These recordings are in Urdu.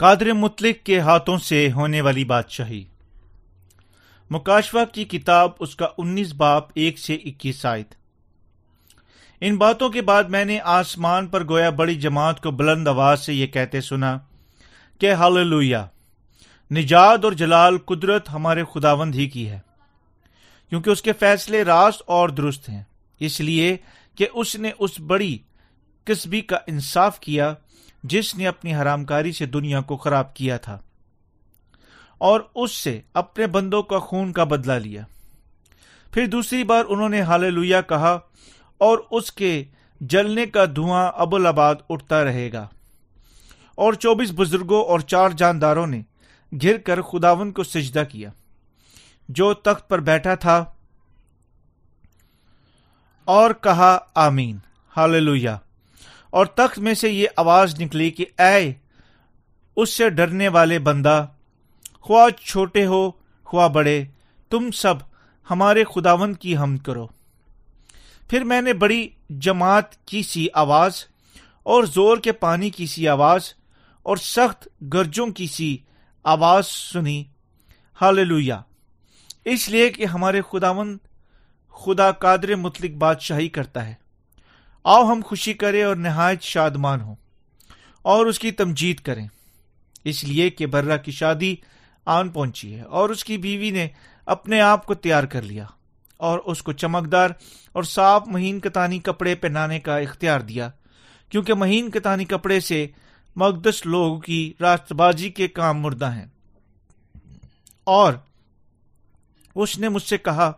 قادر مطلق کے ہاتھوں سے ہونے والی بادشاہی مکاشفہ کی کتاب اس کا انیس باپ ایک سے اکیس آئت ان باتوں کے بعد میں نے آسمان پر گویا بڑی جماعت کو بلند آواز سے یہ کہتے سنا کہ ہاللویا نجات اور جلال قدرت ہمارے خداوند ہی کی ہے، کیونکہ اس کے فیصلے راست اور درست ہیں۔ اس لیے کہ اس نے اس بڑی قصبی کا انصاف کیا جس نے اپنی حرام کاری سے دنیا کو خراب کیا تھا اور اس سے اپنے بندوں کا خون کا بدلہ لیا۔ پھر دوسری بار انہوں نے ہال لویا کہا اور اس کے جلنے کا دھواں ابوالآباد اٹھتا رہے گا۔ اور چوبیس بزرگوں اور چار جانداروں نے گر کر خداون کو سجدہ کیا۔ جو تخت پر بیٹھا تھا اور کہا آمین۔ ہال لویا اور تخت میں سے یہ آواز نکلی کہ اے، اس سے ڈرنے والے بندہ، خواہ چھوٹے ہو، خواہ بڑے، تم سب ہمارے خداون کی ہم کرو۔ پھر میں نے بڑی جماعت کی سی آواز اور زور کے پانی کی سی آواز اور سخت گرجوں کی سی آواز سنی۔ ہال اس لیے کہ ہمارے خداون خدا قادر مطلق بادشاہی کرتا ہے۔ آؤ ہم خوشی کریں اور نہایت شادمان ہوں اور اس کی تمجید کریں۔ اس لیے کہ برہ کی شادی آن پہنچی ہے اور اس کی بیوی نے اپنے آپ کو تیار کر لیا اور اس کو چمکدار اور صاف مہین کتانی کپڑے پہنانے کا اختیار دیا، کیونکہ مہین کتانی کپڑے سے مقدس لوگ کی راست بازی کے کام مردہ ہیں۔ اور اس نے مجھ سے کہا،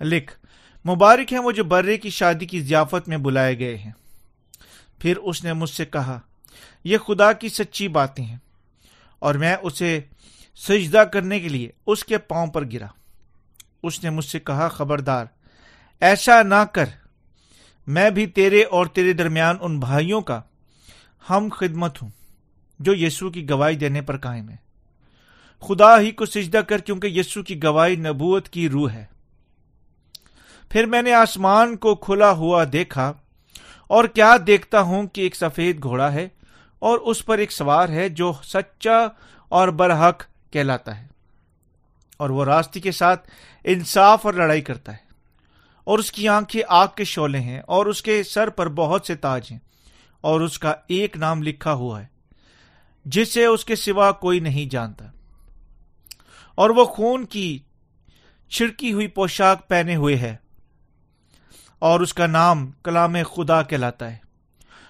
لکھ مبارک ہیں وہ جو برے کی شادی کی ضیافت میں بلائے گئے ہیں۔ پھر اس نے مجھ سے کہا، یہ خدا کی سچی باتیں ہیں اور میں اسے سجدہ کرنے کے لیے اس کے پاؤں پر گرا۔ اس نے مجھ سے کہا، خبردار، ایسا نہ کر۔ میں بھی تیرے اور تیرے درمیان ان بھائیوں کا ہم خدمت ہوں جو یسو کی گواہی دینے پر قائم ہے خدا ہی کو سجدہ کر کیونکہ یسو کی گواہی نبوت کی روح ہے۔ پھر میں نے آسمان کو کھلا ہوا دیکھا اور کیا دیکھتا ہوں کہ ایک سفید گھوڑا ہے اور اس پر ایک سوار ہے جو سچا اور برحق کہلاتا ہے اور وہ راستے کے ساتھ انصاف اور لڑائی کرتا ہے اور اس کی آنکھیں آگ کے شعلے ہیں اور اس کے سر پر بہت سے تاج ہیں اور اس کا ایک نام لکھا ہوا ہے جسے اس کے سوا کوئی نہیں جانتا اور وہ خون کی چھڑکی ہوئی پوشاک پہنے ہوئے ہے اور اس کا نام کلام خدا کہلاتا ہے۔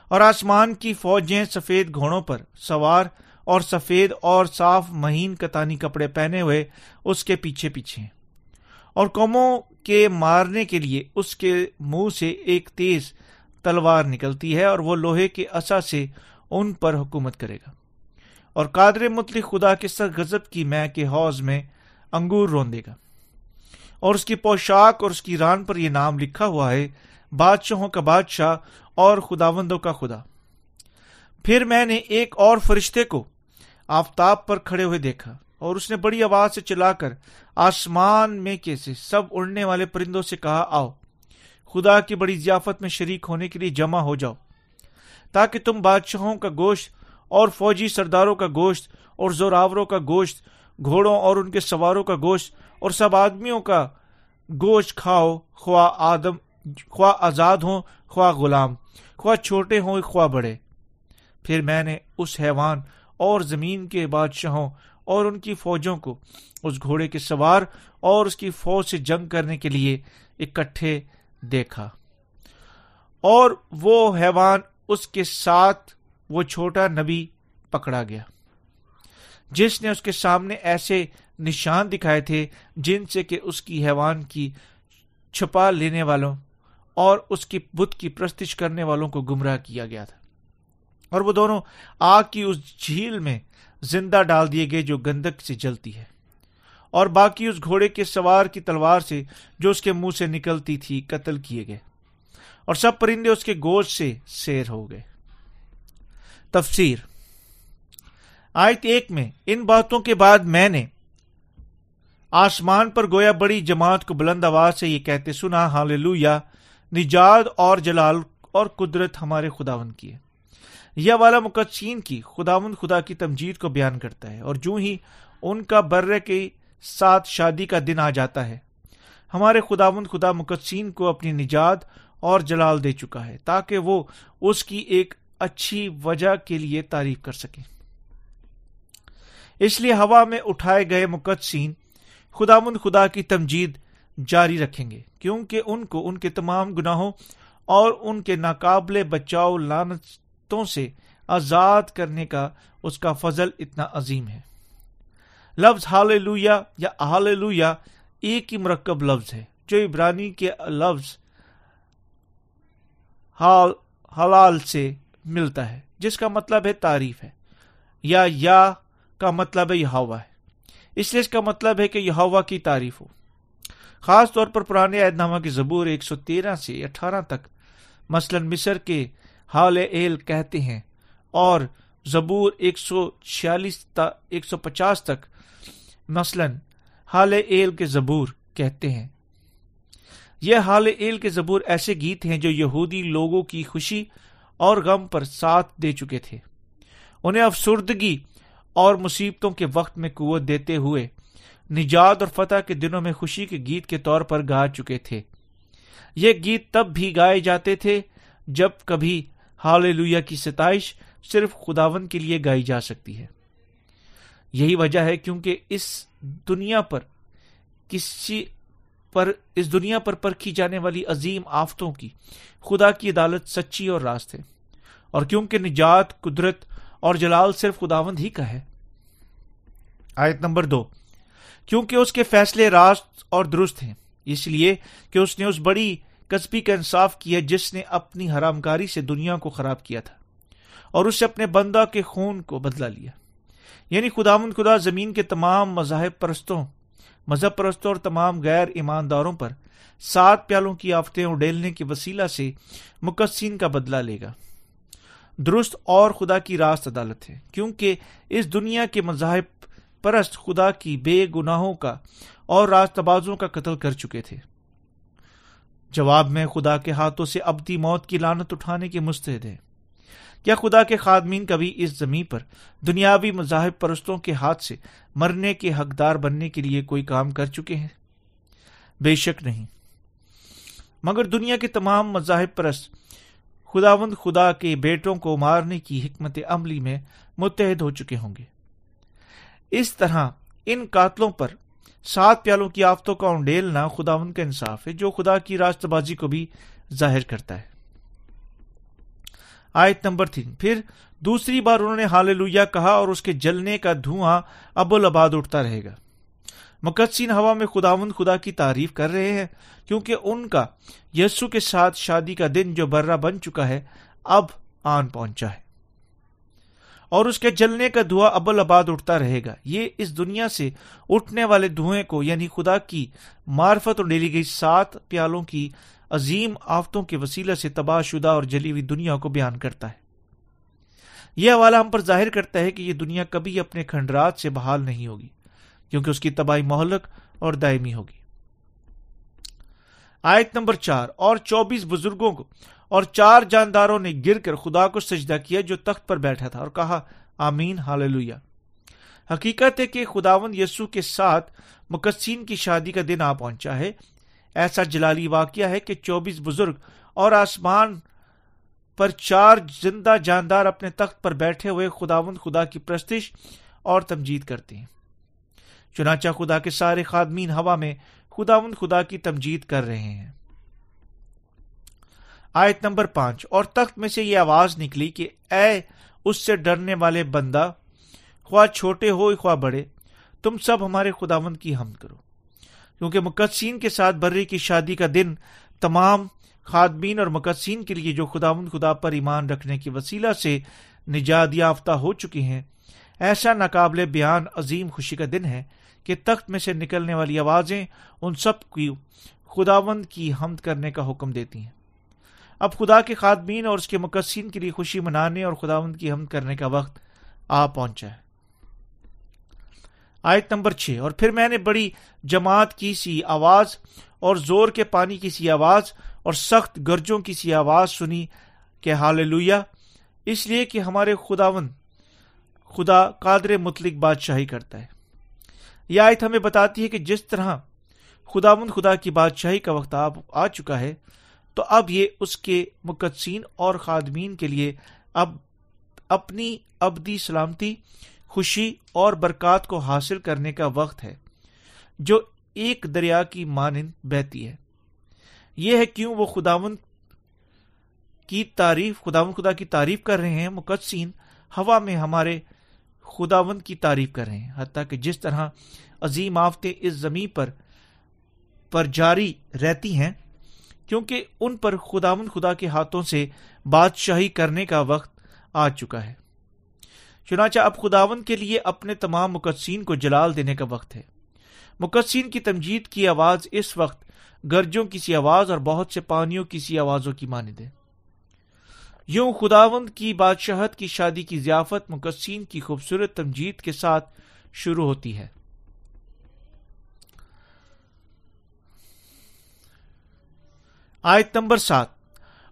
اور آسمان کی فوجیں سفید گھوڑوں پر سوار اور سفید اور صاف مہین کتانی کپڑے پہنے ہوئے اس کے پیچھے پیچھے اور قوموں کے مارنے کے لیے اس کے منہ سے ایک تیز تلوار نکلتی ہے اور وہ لوہے کے اصا سے ان پر حکومت کرے گا۔ اور قادر مطلق خدا کے سر غزب کی میں کے حوض میں انگور رون دے گا۔ اور اس کی پوشاک اور اس کی ران پر یہ نام لکھا ہوا ہے، بادشاہوں کا بادشاہ اور خداوندوں کا خدا۔ پھر میں نے ایک اور فرشتے کو آفتاب پر کھڑے ہوئے دیکھا اور اس نے بڑی آواز سے چلا کر آسمان میں کیسے سب اڑنے والے پرندوں سے کہا، آؤ، خدا کی بڑی ضیافت میں شریک ہونے کے لیے جمع ہو جاؤ، تاکہ تم بادشاہوں کا گوشت اور فوجی سرداروں کا گوشت اور زوراوروں کا گوشت، گھوڑوں اور ان کے سواروں کا گوشت اور سب آدمیوں کا گوشت کھاؤ، خواہ آدم، خواہ آزاد ہوں، خواہ غلام، خواہ چھوٹے ہوں، خواہ بڑے۔ پھر میں نے اس حیوان اور زمین کے بادشاہوں اور ان کی فوجوں کو اس گھوڑے کے سوار اور اس کی فوج سے جنگ کرنے کے لیے اکٹھے دیکھا۔ اور وہ حیوان اس کے ساتھ وہ چھوٹا نبی پکڑا گیا، جس نے اس کے سامنے ایسے نشان دکھائے تھے، جن سے کہ اس کی حیوان کی چھپا لینے والوں اور اس کی بت کی پرستش کرنے والوں کو گمراہ کیا گیا تھا۔ اور وہ دونوں آگ کی اس جھیل میں زندہ ڈال دیے گئے جو گندک سے جلتی ہے۔ اور باقی اس گھوڑے کے سوار کی تلوار سے جو اس کے منہ سے نکلتی تھی قتل کیے گئے۔ اور سب پرندے اس کے گوشت سے سیر ہو گئے۔ تفسیر۔ آیت ایک میں، ان باتوں کے بعد میں نے آسمان پر گویا بڑی جماعت کو بلند آواز سے یہ کہتے سنا ہال نجاد اور جلال اور قدرت ہمارے خداون کی ہے۔ یہ والا مقدسین کی، خداون خدا کی تمجید کو بیان کرتا ہے اور جو ہی ان کا برے کے ساتھ شادی کا دن آ جاتا ہے، ہمارے خداون خدا مقدسین کو اپنی نجات اور جلال دے چکا ہے تاکہ وہ اس کی ایک اچھی وجہ کے لیے تعریف کر سکیں۔ اس لیے ہوا میں اٹھائے گئے مقدسین خداون خدا کی تمجید جاری رکھیں گے، کیونکہ ان کو ان کے تمام گناہوں اور ان کے ناقابل بچاؤ لانتوں سے آزاد کرنے کا اس کا فضل اتنا عظیم ہے۔ لفظ ہال لویا یا ہال لویا ایک ہی مرکب لفظ ہے، جو عبرانی کے لفظ حال، حلال سے ملتا ہے، جس کا مطلب ہے تعریف ہے، یا یا کا مطلب ہے یہ ہوا ہے۔ اس لیے اس کا مطلب ہے کہ یہ ہوا کی تعریف ہو۔ خاص طور پر پرانے عہد نامہ کی زبور ایک سو تیرہ سے اٹھارہ تک مثلاً مصر کے حال ایل کہتے ہیں اور زبور ایک سو چھیالیس ایک سو پچاس تک مثلاً حال ایل کے زبور کہتے ہیں۔ یہ حال ایل کے زبور ایسے گیت ہیں جو یہودی لوگوں کی خوشی اور غم پر ساتھ دے چکے تھے۔ انہیں افسردگی اور مصیبتوں کے وقت میں قوت دیتے ہوئے نجات اور فتح کے دنوں میں خوشی کے گیت کے طور پر گا چکے تھے۔ یہ گیت تب بھی گائے جاتے تھے جب کبھی ہال لویا کی ستائش صرف خداون کے لیے گائی جا سکتی ہے۔ یہی وجہ ہے کیونکہ اس دنیا پر کسی پر اس دنیا پر پرکھی جانے والی عظیم آفتوں کی خدا کی عدالت سچی اور راست ہے۔ اور کیونکہ نجات، قدرت اور جلال صرف خداوند ہی کا ہے۔ آیت نمبر دو۔ کیونکہ اس کے فیصلے راست اور درست ہیں، اس لیے کہ اس نے اس بڑی کسبی کا انصاف کیا جس نے اپنی حرام کاری سے دنیا کو خراب کیا تھا، اور اس سے اپنے بندہ کے خون کو بدلا لیا۔ یعنی خداون خدا زمین کے تمام مذاہب پرستوں، مذہب پرستوں اور تمام غیر ایمانداروں پر سات پیالوں کی آفتیں اڈیلنے کے وسیلہ سے مقصین کا بدلہ لے گا۔ درست اور خدا کی راست عدالت ہے۔ کیونکہ اس دنیا کے مذاہب پرست خدا کی بے گناہوں کا اور راست بازوں کا قتل کر چکے تھے۔ جواب میں خدا کے ہاتھوں سے ابدی موت کی لانت اٹھانے کے مستحد ہے کیا خدا کے خادمین کبھی اس زمین پر دنیاوی مذاہب پرستوں کے ہاتھ سے مرنے کے حقدار بننے کے لیے کوئی کام کر چکے ہیں؟ بے شک نہیں۔ مگر دنیا کے تمام مذاہب پرست خداوند خدا کے بیٹوں کو مارنے کی حکمت عملی میں متحد ہو چکے ہوں گے۔ اس طرح ان قاتلوں پر سات پیالوں کی آفتوں کا انڈیلنا خداون کا انصاف ہے، جو خدا کی راست بازی کو بھی ظاہر کرتا ہے۔ آیت نمبر تین۔ پھر دوسری بار انہوں نے حال کہا اور اس کے جلنے کا دھواں ابو الباد اٹھتا رہے گا۔ مقدسین ہوا میں خداون خدا کی تعریف کر رہے ہیں، کیونکہ ان کا، یسو کے ساتھ شادی کا دن جو برا بن چکا ہے، اب آن پہنچا ہے۔ اور اس کے جلنے کا دھواں ابل آباد اٹھتا رہے گا۔ یہ اس دنیا سے اٹھنے والے دھوئیں کو یعنی خدا کی معرفت اور ڈیلی گئی سات پیالوں کی عظیم آفتوں کے وسیلہ سے تباہ شدہ اور جلی ہوئی دنیا کو بیان کرتا ہے۔ یہ حوالہ ہم پر ظاہر کرتا ہے کہ یہ دنیا کبھی اپنے کھنڈرات سے بحال نہیں ہوگی۔ کیونکہ اس کی تباہی مہلک اور دائمی ہوگی۔ آیت نمبر چار، اور چوبیس بزرگوں کو اور چار جانداروں نے گر کر خدا کو سجدہ کیا جو تخت پر بیٹھا تھا اور کہا، آمین ہال حقیقت ہے کہ خداون یسو کے ساتھ مقصین کی شادی کا دن آ پہنچا ہے۔ ایسا جلالی واقعہ ہے کہ چوبیس بزرگ اور آسمان پر چار زندہ جاندار اپنے تخت پر بیٹھے ہوئے خداون خدا کی پرستش اور تمجید کرتے ہیں۔ چنانچہ خدا کے سارے خادمین ہوا میں خداون خدا کی تمجید کر رہے ہیں۔ آیت نمبر پانچ، اور تخت میں سے یہ آواز نکلی کہ اے اس سے ڈرنے والے بندہ، خواہ چھوٹے ہو، خواہ بڑے، تم سب ہمارے خداون کی حمد کرو۔ کیونکہ مقدسین کے ساتھ برے کی شادی کا دن تمام خادمین اور مقدسین کے لیے جو خداون خدا پر ایمان رکھنے کی وسیلہ سے نجات یافتہ ہو چکی ہیں، ایسا ناقابل بیان عظیم خوشی کا دن ہے۔ کہ تخت میں سے نکلنے والی آوازیں ان سب کی خداوند کی حمد کرنے کا حکم دیتی ہیں۔ اب خدا کے خادمین اور اس کے مقصین کے لیے خوشی منانے اور خداوند کی حمد کرنے کا وقت آ پہنچا ہے۔ آیت نمبر چھ، اور پھر میں نے بڑی جماعت کی سی آواز اور زور کے پانی کی سی آواز اور سخت گرجوں کی سی آواز سنی کہ حال لویا اس لیے کہ ہمارے خداون خدا قادر مطلق بادشاہی کرتا ہے۔ یہ آیت ہمیں بتاتی ہے کہ جس طرح خداون خدا کی بادشاہی کا وقت آ چکا ہے، تو اب یہ اس کے مقدسین اور خادمین کے لیے اب اپنی ابدی سلامتی، خوشی اور برکات کو حاصل کرنے کا وقت ہے، جو ایک دریا کی مانند بہتی ہے۔ یہ ہے کیوں وہ خداون کی تعریف خداون خدا کی تعریف کر رہے ہیں، مقدسین، ہوا میں ہمارے خداون کی تعریف کر رہے ہیں۔ حتیٰ کہ جس طرح عظیم آفتیں اس زمین پر پر جاری رہتی ہیں، کیونکہ ان پر خداون خدا کے ہاتھوں سے بادشاہی کرنے کا وقت آ چکا ہے۔ چنانچہ اب خداون کے لیے اپنے تمام مقدسین کو جلال دینے کا وقت ہے۔ مقدسین کی تمجید کی آواز اس وقت گرجوں کی سی آواز اور بہت سے پانیوں کی سی آوازوں کی مانند ہے۔ یوں خداوند کی بادشاہت کی شادی کی ضیافت مقدسین کی خوبصورت تمجید کے ساتھ شروع ہوتی ہے۔ آیت نمبر سات۔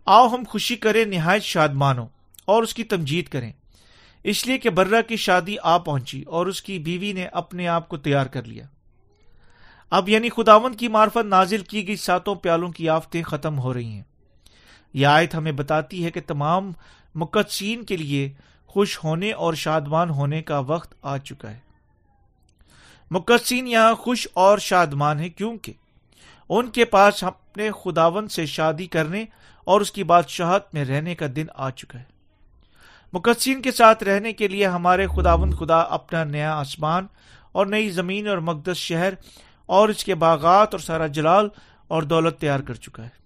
آؤ ہم خوشی کریں، نہایت شاد مانو اور اس کی تمجید کریں۔ اس لیے کہ برہ کی شادی آ پہنچی اور اس کی بیوی نے اپنے آپ کو تیار کر لیا۔ اب یعنی خداون کی مارفت نازل کی گئی ساتوں پیالوں کی آفتیں ختم ہو رہی ہیں۔ یہ آیت ہمیں بتاتی ہے کہ تمام مقدسین کے لیے خوش ہونے اور شادمان ہونے کا وقت آ چکا ہے۔ مقدسین یہاں خوش اور شادمان ہیں کیونکہ ان کے پاس اپنے خداون سے شادی کرنے اور اس کی بادشاہت میں رہنے کا دن آ چکا ہے۔ مقدسین کے ساتھ رہنے کے لیے ہمارے خداون خدا اپنا نیا آسمان اور نئی زمین اور مقدس شہر اور اس کے باغات اور سارا جلال اور دولت تیار کر چکا ہے۔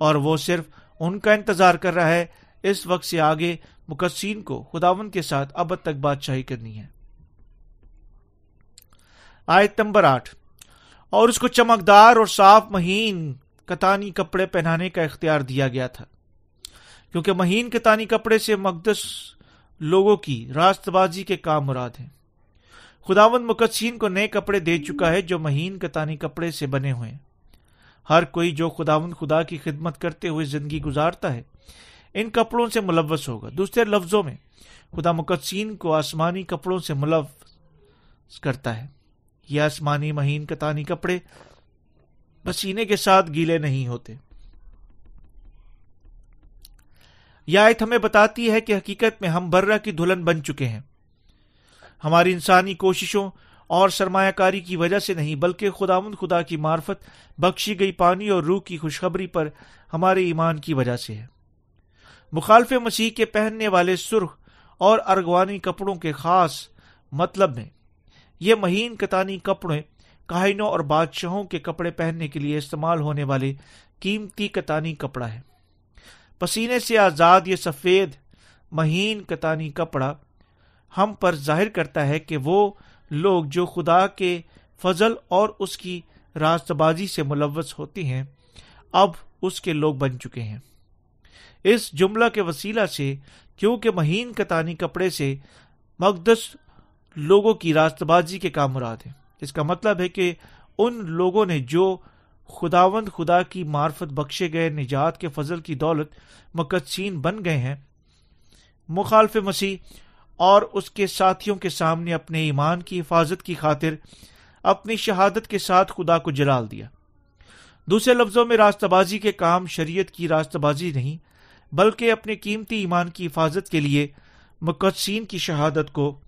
اور وہ صرف ان کا انتظار کر رہا ہے، اس وقت سے آگے مقدسین کو خداون کے ساتھ اب تک بادشاہی کرنی ہے۔ آیت نمبر آٹھ۔ اور اس کو چمکدار اور صاف مہین کتانی کپڑے پہنانے کا اختیار دیا گیا تھا۔ کیونکہ مہین کتانی کپڑے سے مقدس لوگوں کی راست بازی کے کام مراد ہیں۔ خداون مقدسین کو نئے کپڑے دے چکا ہے جو مہین کتانی کپڑے سے بنے ہوئے ہیں۔ ہر کوئی جو خداون خدا کی خدمت کرتے ہوئے زندگی گزارتا ہے، ان کپڑوں سے ملوث ہوگا۔ دوسرے لفظوں میں، خدا مقدسین کو آسمانی کپڑوں سے ملوث کرتا ہے۔ یہ آسمانی مہین کتانی کپڑے پسینے کے ساتھ گیلے نہیں ہوتے۔ یہ آیت ہمیں بتاتی ہے کہ حقیقت میں ہم برہ کی دلہن بن چکے ہیں۔ ہماری انسانی کوششوں اور سرمایہ کاری کی وجہ سے نہیں، بلکہ خدا خدا کی معرفت، بخشی گئی پانی اور روح کی خوشخبری پر ہمارے ایمان کی وجہ سے ہے۔ مخالف مسیح کے پہننے والے سرخ اور ارغوانی کپڑوں کے خاص مطلب میں یہ مہین کتانی کپڑے کاہنوں اور بادشاہوں کے کپڑے پہننے کے لیے استعمال ہونے والے قیمتی کتانی کپڑا ہے پسینے سے آزاد یہ سفید مہین کتانی کپڑا ہم پر ظاہر کرتا ہے کہ وہ لوگ جو خدا کے فضل اور اس کی راست بازی سے ملوث ہوتی ہیں، اب اس کے لوگ بن چکے ہیں۔ اس جملہ کے وسیلہ سے، کیونکہ مہین کتانی کپڑے سے مقدس لوگوں کی راست بازی کے کام مراد ہیں۔ اس کا مطلب ہے کہ ان لوگوں نے جو خداوند خدا کی معرفت بخشے گئے، نجات کے فضل کی دولت مقدسین بن گئے ہیں۔ مخالف مسیح اور اس کے ساتھیوں کے سامنے اپنے ایمان کی حفاظت کی خاطر اپنی شہادت کے ساتھ خدا کو جلال دیا۔ دوسرے لفظوں میں راستہ بازی کے کام شریعت کی راستہ بازی نہیں، بلکہ اپنے قیمتی ایمان کی حفاظت کے لیے مقدسین کی شہادت کو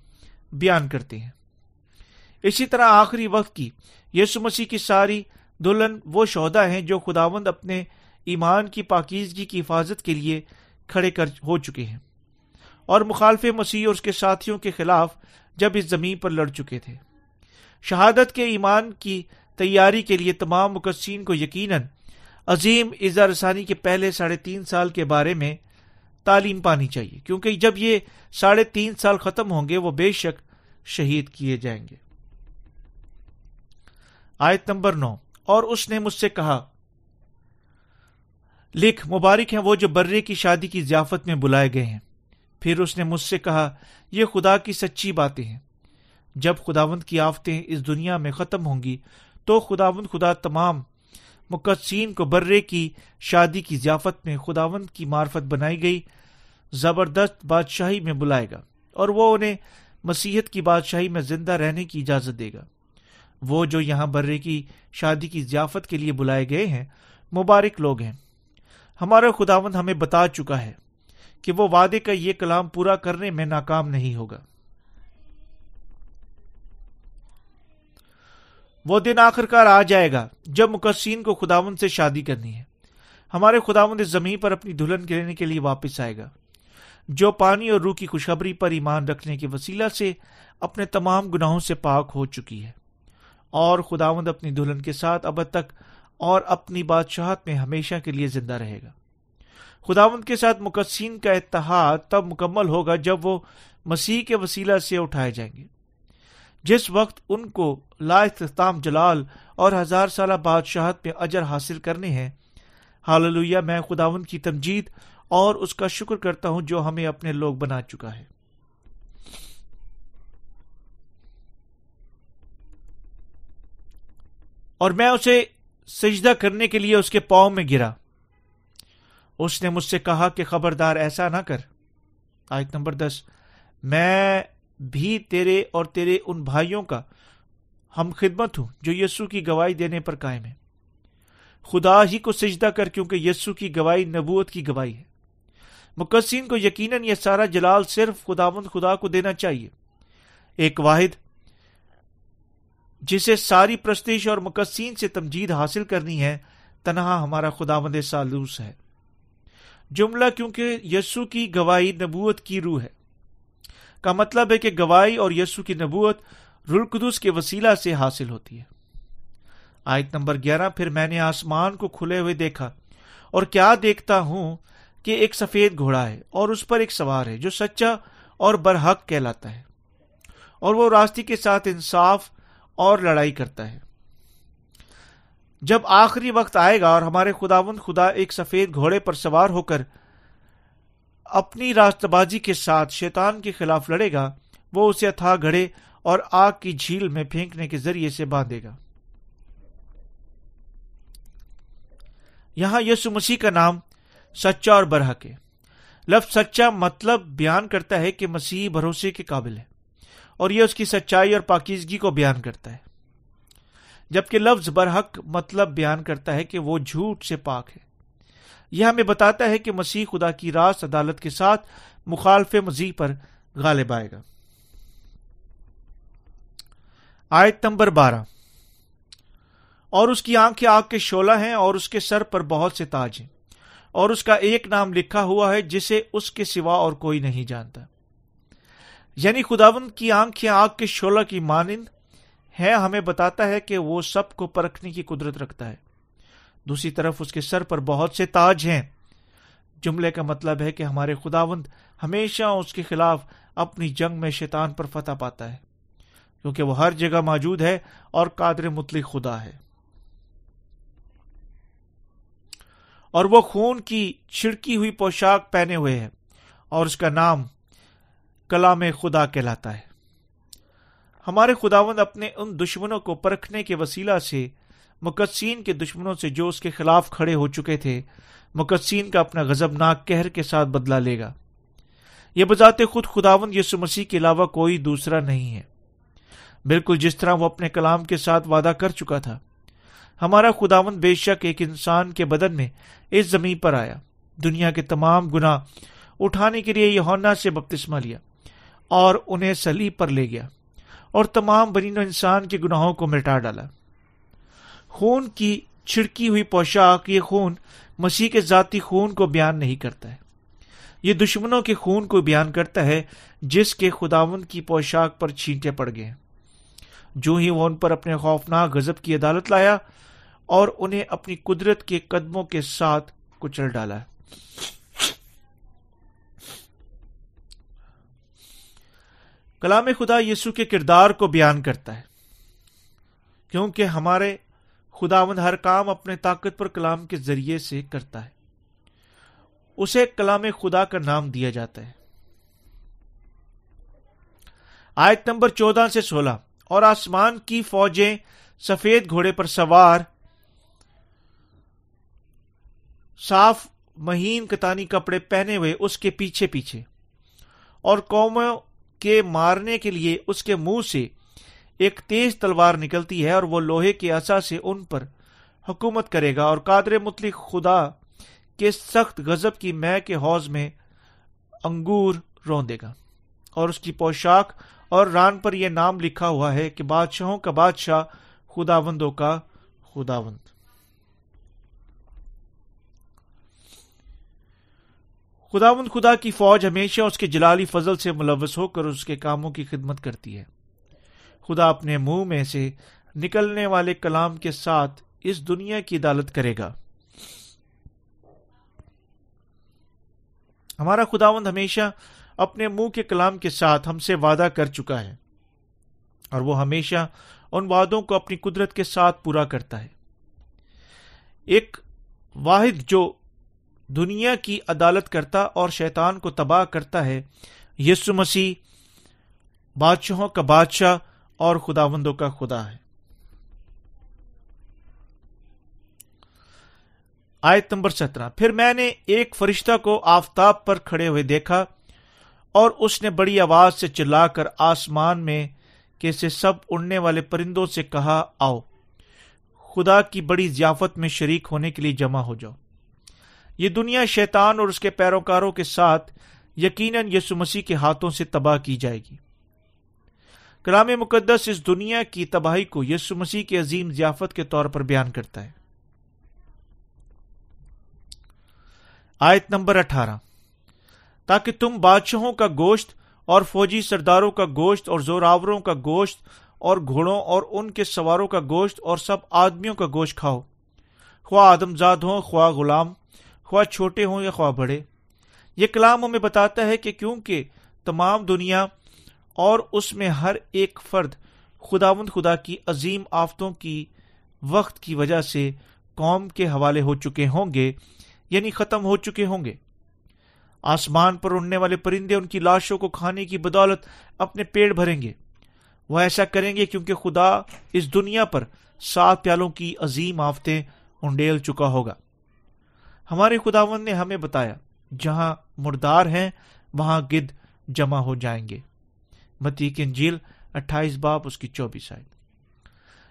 بیان کرتے ہیں۔ اسی طرح آخری وقت کی یسو مسیح کی ساری دلہن وہ شہدا ہیں جو خداوند اپنے ایمان کی پاکیزگی کی حفاظت کے لیے کھڑے کر ہو چکے ہیں۔ اور مخالف مسیح اور اس کے ساتھیوں کے خلاف جب اس زمین پر لڑ چکے تھے۔ شہادت کے ایمان کی تیاری کے لیے تمام مقدسین کو یقیناً عظیم اظہار رسانی کے پہلے ساڑھے تین سال کے بارے میں تعلیم پانی چاہیے، کیونکہ جب یہ ساڑھے تین سال ختم ہوں گے، وہ بے شک شہید کیے جائیں گے۔ آیت نمبر نو، اور اس نے مجھ سے کہا، لکھ، مبارک ہیں وہ جو برے کی شادی کی ضیافت میں بلائے گئے ہیں۔ پھر اس نے مجھ سے کہا، یہ خدا کی سچی باتیں ہیں۔ جب خداوند کی آفتیں اس دنیا میں ختم ہوں گی، تو خداوند خدا تمام مقدسین کو برے کی، شادی کی ضیافت میں خداوند کی معرفت بنائی گئی، زبردست بادشاہی میں بلائے گا۔ اور وہ انہیں مسیحت کی بادشاہی میں زندہ رہنے کی اجازت دے گا۔ وہ جو یہاں برے کی، شادی کی ضیافت کے لیے بلائے گئے ہیں، مبارک لوگ ہیں۔ ہمارا خداوند ہمیں بتا چکا ہے۔ کہ وہ وعدے کا یہ کلام پورا کرنے میں ناکام نہیں ہوگا۔ وہ دن آخر کار آ جائے گا جب مقصین کو خداون سے شادی کرنی ہے۔ ہمارے خداون اس زمین پر اپنی دلہن لینے کے لیے واپس آئے گا۔ جو پانی اور روح کی خوشخبری پر ایمان رکھنے کے وسیلہ سے اپنے تمام گناہوں سے پاک ہو چکی ہے۔ اور خداوند اپنی دلہن کے ساتھ اب تک اور اپنی بادشاہت میں ہمیشہ کے لیے زندہ رہے گا۔ خداوند کے ساتھ مقصین کا اتحاد تب مکمل ہوگا جب وہ مسیح کے وسیلہ سے اٹھائے جائیں گے۔ جس وقت ان کو لا اختتام جلال اور ہزار سالہ بادشاہت میں اجر حاصل کرنے ہیں حال میں خداون کی تمجید اور اس کا شکر کرتا ہوں جو ہمیں اپنے لوگ بنا چکا ہے۔ اور میں اسے سجدہ کرنے کے لیے اس کے پاؤں میں گرا۔ اس نے مجھ سے کہا کہ خبردار ایسا نہ کر۔ آیت نمبر دس۔ میں بھی تیرے اور تیرے ان بھائیوں کا ہم خدمت ہوں جو یسو کی گواہی دینے پر قائم ہے خدا ہی کو سجدہ کر کیونکہ یسو کی گواہی نبوت کی گواہی ہے۔ مقصین کو یقیناً یہ سارا جلال صرف خداوند خدا کو دینا چاہیے۔ ایک واحد جسے ساری پرستش اور مقصین سے تمجید حاصل کرنی ہے، تنہا ہمارا خداوند سالوس ہے۔ جملہ کیونکہ یسو کی گواہی نبوت کی روح ہے۔ کا مطلب ہے کہ گواہی اور یسو کی نبوت رلقدس کے وسیلہ سے حاصل ہوتی ہے۔ آیت نمبر گیارہ، پھر میں نے آسمان کو کھلے ہوئے دیکھا اور کیا دیکھتا ہوں کہ ایک سفید گھوڑا ہے اور اس پر ایک سوار ہے جو سچا اور برحق کہلاتا ہے اور وہ راستے کے ساتھ انصاف اور لڑائی کرتا ہے۔ جب آخری وقت آئے گا اور ہمارے خداون خدا ایک سفید گھوڑے پر سوار ہو کر اپنی راست بازی کے ساتھ شیطان کے خلاف لڑے گا، وہ اسے تھا گھڑے اور آگ کی جھیل میں پھینکنے کے ذریعے سے باندھے گا۔ یہاں یسو مسیح کا نام سچا اور برحق ہے۔ لفظ سچا مطلب بیان کرتا ہے کہ مسیح بھروسے کے قابل ہے اور یہ اس کی سچائی اور پاکیزگی کو بیان کرتا ہے۔ جبکہ لفظ برحق مطلب بیان کرتا ہے کہ وہ جھوٹ سے پاک ہے۔ یہ ہمیں بتاتا ہے کہ مسیح خدا کی راست عدالت کے ساتھ مخالف مزید پر غالب آئے گا۔ آیت نمبر بارہ۔ اور اس کی آنکھیں آگ کے شولہ ہیں اور اس کے سر پر بہت سے تاج ہیں۔ اور اس کا ایک نام لکھا ہوا ہے جسے اس کے سوا اور کوئی نہیں جانتا۔ یعنی خداون کی آنکھیں آگ کے شولہ کی مانند ہے ہمیں بتاتا ہے کہ وہ سب کو پرکھنے کی قدرت رکھتا ہے۔ دوسری طرف اس کے سر پر بہت سے تاج ہیں۔ جملے کا مطلب ہے کہ ہمارے خداوند ہمیشہ اس کے خلاف اپنی جنگ میں شیطان پر فتح پاتا ہے، کیونکہ وہ ہر جگہ موجود ہے اور قادر مطلق خدا ہے۔ اور وہ خون کی چھڑکی ہوئی پوشاک پہنے ہوئے ہے اور اس کا نام کلام خدا کہلاتا ہے۔ ہمارے خداوند اپنے ان دشمنوں کو پرکھنے کے وسیلہ سے، مقدسین کے دشمنوں سے جو اس کے خلاف کھڑے ہو چکے تھے، مقدسین کا اپنا غزب ناک کہر کے ساتھ بدلا لے گا۔ یہ بذات خود خداون یسو مسیح کے علاوہ کوئی دوسرا نہیں ہے۔ بالکل جس طرح وہ اپنے کلام کے ساتھ وعدہ کر چکا تھا۔ ہمارا خداون بے شک ایک انسان کے بدن میں اس زمین پر آیا۔ دنیا کے تمام گنا اٹھانے کے لیے یہ سے بپتسمہ لیا اور انہیں سلیب پر لے گیا۔ اور تمام بنین انسان کے گناہوں کو مٹا ڈالا۔ خون کی چھڑکی ہوئی پوشاک یہ خون مسیح کے ذاتی خون کو بیان نہیں کرتا ہے۔ یہ دشمنوں کے خون کو بیان کرتا ہے جس کے خداون کی پوشاک پر چھینٹے پڑ گئے۔ جو ہی وہ ان پر اپنے خوفناک غزب کی عدالت لایا اور انہیں اپنی قدرت کے قدموں کے ساتھ کچل ڈالا۔ کلام خدا یسو کے کردار کو بیان کرتا ہے۔ کیونکہ ہمارے خداوند ہر کام اپنے طاقت پر کلام کے ذریعے سے کرتا ہے۔ اسے کلام خدا کا نام دیا جاتا ہے۔ آیت نمبر چودہ سے سولہ۔ اور آسمان کی فوجیں سفید گھوڑے پر سوار، صاف مہین کتانی کپڑے پہنے ہوئے اس کے پیچھے پیچھے۔ اور قوموں کے مارنے کے لیے اس کے منہ سے ایک تیز تلوار نکلتی ہے اور وہ لوہے کے اصا سے ان پر حکومت کرے گا اور قادر مطلق خدا کے سخت غزب کی مہ کے حوض میں انگور روندے گا۔ اور اس کی پوشاک اور ران پر یہ نام لکھا ہوا ہے کہ بادشاہوں کا بادشاہ خداوندوں کا خداوند۔ خداوند خدا کی فوج ہمیشہ اس کے جلالی فضل سے ملوث ہو کر اس کے کاموں کی خدمت کرتی ہے۔ خدا اپنے منہ میں سے نکلنے والے کلام کے ساتھ اس دنیا کی عدالت کرے گا۔ ہمارا خداوند ہمیشہ اپنے منہ کے کلام کے ساتھ ہم سے وعدہ کر چکا ہے اور وہ ہمیشہ ان وعدوں کو اپنی قدرت کے ساتھ پورا کرتا ہے۔ ایک واحد جو دنیا کی عدالت کرتا اور شیطان کو تباہ کرتا ہے۔ یسو مسیح بادشاہوں کا بادشاہ اور خداوندوں کا خدا ہے۔ آیت نمبر سترہ۔ پھر میں نے ایک فرشتہ کو آفتاب پر کھڑے ہوئے دیکھا اور اس نے بڑی آواز سے چلا کر آسمان میں کے سے سب اڑنے والے پرندوں سے کہا، آؤ، خدا کی بڑی ضیافت میں شریک ہونے کے لیے جمع ہو جاؤ۔ یہ دنیا شیطان اور اس کے پیروکاروں کے ساتھ یقیناً یسو مسیح کے ہاتھوں سے تباہ کی جائے گی۔ کلام مقدس اس دنیا کی تباہی کو یسو مسیح کے عظیم ضیافت کے طور پر بیان کرتا ہے۔ آیت نمبر اٹھارہ۔ تاکہ تم بادشاہوں کا گوشت اور فوجی سرداروں کا گوشت اور زوراوروں کا گوشت اور گھوڑوں اور ان کے سواروں کا گوشت اور سب آدمیوں کا گوشت کھاؤ۔ خواہ آدمزاد ہوں، خواہ غلام خواہ چھوٹے ہوں یا خواہ بڑے۔ یہ کلام ہمیں بتاتا ہے کہ کیونکہ تمام دنیا اور اس میں ہر ایک فرد خداوند خدا کی عظیم آفتوں کی وقت کی وجہ سے قوم کے حوالے ہو چکے ہوں گے یعنی ختم ہو چکے ہوں گے۔ آسمان پر اڑنے والے پرندے ان کی لاشوں کو کھانے کی بدولت اپنے پیڑ بھریں گے۔ وہ ایسا کریں گے کیونکہ خدا اس دنیا پر سات پیالوں کی عظیم آفتیں انڈیل چکا ہوگا۔ ہمارے خداون نے ہمیں بتایا، جہاں مردار ہیں، وہاں گد جمع ہو جائیں گے۔ متی کی انجیل اٹھائیس باپ اس کی چوبیس آئے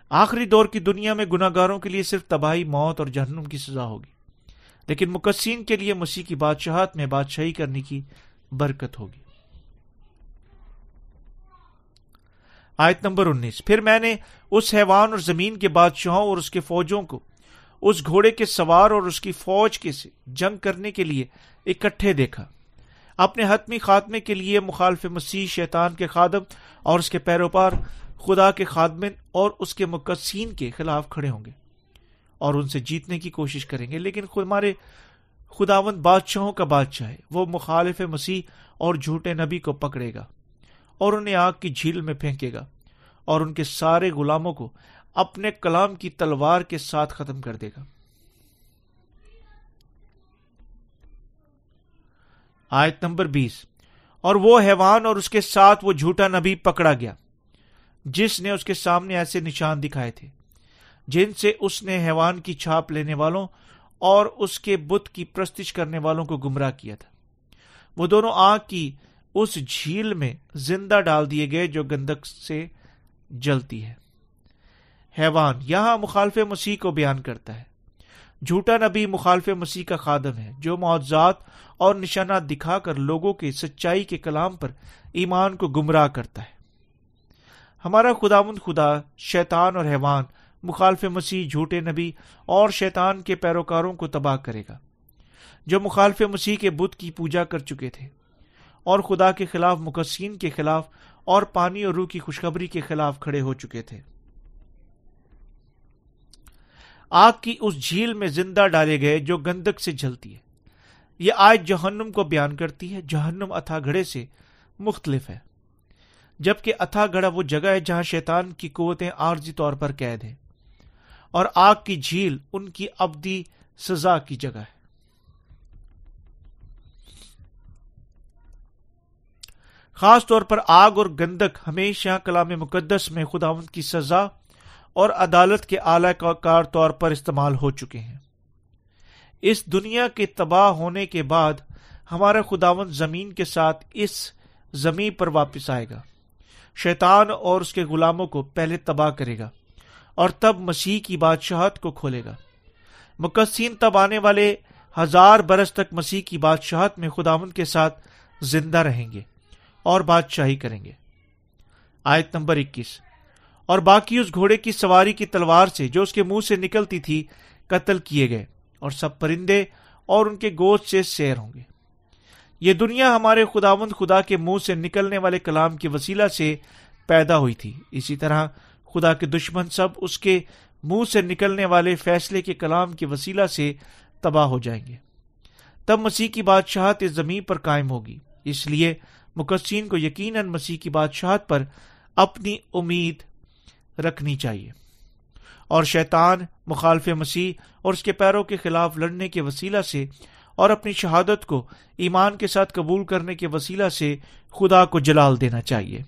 آخری دور کی دنیا میں گناگاروں کے لیے صرف تباہی، موت اور جہنم کی سزا ہوگی۔ لیکن مقصین کے لیے مسیح کی بادشاہت میں بادشاہی کرنے کی برکت ہوگی۔ آیت نمبر انیس۔ پھر میں نے اس حیوان اور زمین کے بادشاہوں اور اس کے فوجوں کو اس گھوڑے کے سوار اور اس کی فوج کے سے جنگ کرنے کے لیے اکٹھے دیکھا۔ اپنے حتمی خاتمے کے لیے مخالف مسیح شیطان کے خادم اور اس کے پیروپار خدا کے خادمن اور اس کے مقصین کے خلاف کھڑے ہوں گے اور ان سے جیتنے کی کوشش کریں گے۔ لیکن ہمارے خداوند بادشاہوں کا بادشاہ ہے۔ وہ مخالف مسیح اور جھوٹے نبی کو پکڑے گا اور انہیں آگ کی جھیل میں پھینکے گا اور ان کے سارے غلاموں کو اپنے کلام کی تلوار کے ساتھ ختم کر دے گا۔ آیت نمبر بیس۔ اور وہ حیوان اور اس کے ساتھ وہ جھوٹا نبی پکڑا گیا، جس نے اس کے سامنے ایسے نشان دکھائے تھے، جن سے اس نے حیوان کی چھاپ لینے والوں اور اس کے بت کی پرستش کرنے والوں کو گمراہ کیا تھا۔ وہ دونوں آگ کی اس جھیل میں زندہ ڈال دیے گئے جو گندک سے جلتی ہے۔ حیوان، یہاں مخالف مسیح کو بیان کرتا ہے۔ جھوٹا نبی مخالف مسیح کا خادم ہے، جو معاوضات اور نشانات دکھا کر لوگوں کے سچائی کے کلام پر ایمان کو گمراہ کرتا ہے۔ ہمارا خداوند خدا، شیطان اور حیوان، مخالف مسیح، جھوٹے نبی اور شیطان کے پیروکاروں کو تباہ کرے گا، جو مخالف مسیح کے بت کی پوجا کر چکے تھے۔ اور خدا کے خلاف مقصین کے خلاف اور پانی اور روح کی خوشخبری کے خلاف کھڑے ہو چکے تھے۔ آگ کی اس جھیل میں زندہ ڈالے گئے جو گندک سے جلتی ہے۔ یہ آج جہنم کو بیان کرتی ہے۔ جہنم اتھا گھڑے سے مختلف ہے۔ جبکہ اتھا گڑا وہ جگہ ہے جہاں شیطان کی قوتیں عارضی طور پر قید ہیں۔ اور آگ کی جھیل ان کی ابدی سزا کی جگہ ہے۔ خاص طور پر آگ اور گندک ہمیشہ کلام مقدس میں خداوند کی سزا اور عدالت کے اعلی کار طور پر استعمال ہو چکے ہیں۔ اس دنیا کے تباہ ہونے کے بعد ہمارا خداون زمین کے ساتھ اس زمین پر واپس آئے گا۔ شیطان اور اس کے غلاموں کو پہلے تباہ کرے گا اور تب مسیح کی بادشاہت کو کھولے گا۔ مقصین تب آنے والے ہزار برس تک مسیح کی بادشاہت میں خداون کے ساتھ زندہ رہیں گے اور بادشاہی کریں گے۔ آیت نمبر اکیس۔ اور باقی اس گھوڑے کی سواری کی تلوار سے جو اس کے منہ سے نکلتی تھی قتل کیے گئے اور سب پرندے اور ان کے گوشت سے سیر ہوں گے۔ یہ دنیا ہمارے خداوند خدا کے منہ سے نکلنے والے کلام کے وسیلہ سے پیدا ہوئی تھی۔ اسی طرح خدا کے دشمن سب اس کے منہ سے نکلنے والے فیصلے کے کلام کے وسیلہ سے تباہ ہو جائیں گے۔ تب مسیح کی بادشاہت اس زمین پر قائم ہوگی۔ اس لیے مقصین کو یقیناً مسیح کی بادشاہت پر اپنی امید رکھنی چاہیے۔ اور شیطان مخالف مسیح اور اس کے پیروں کے خلاف لڑنے کے وسیلہ سے اور اپنی شہادت کو ایمان کے ساتھ قبول کرنے کے وسیلہ سے خدا کو جلال دینا چاہیے۔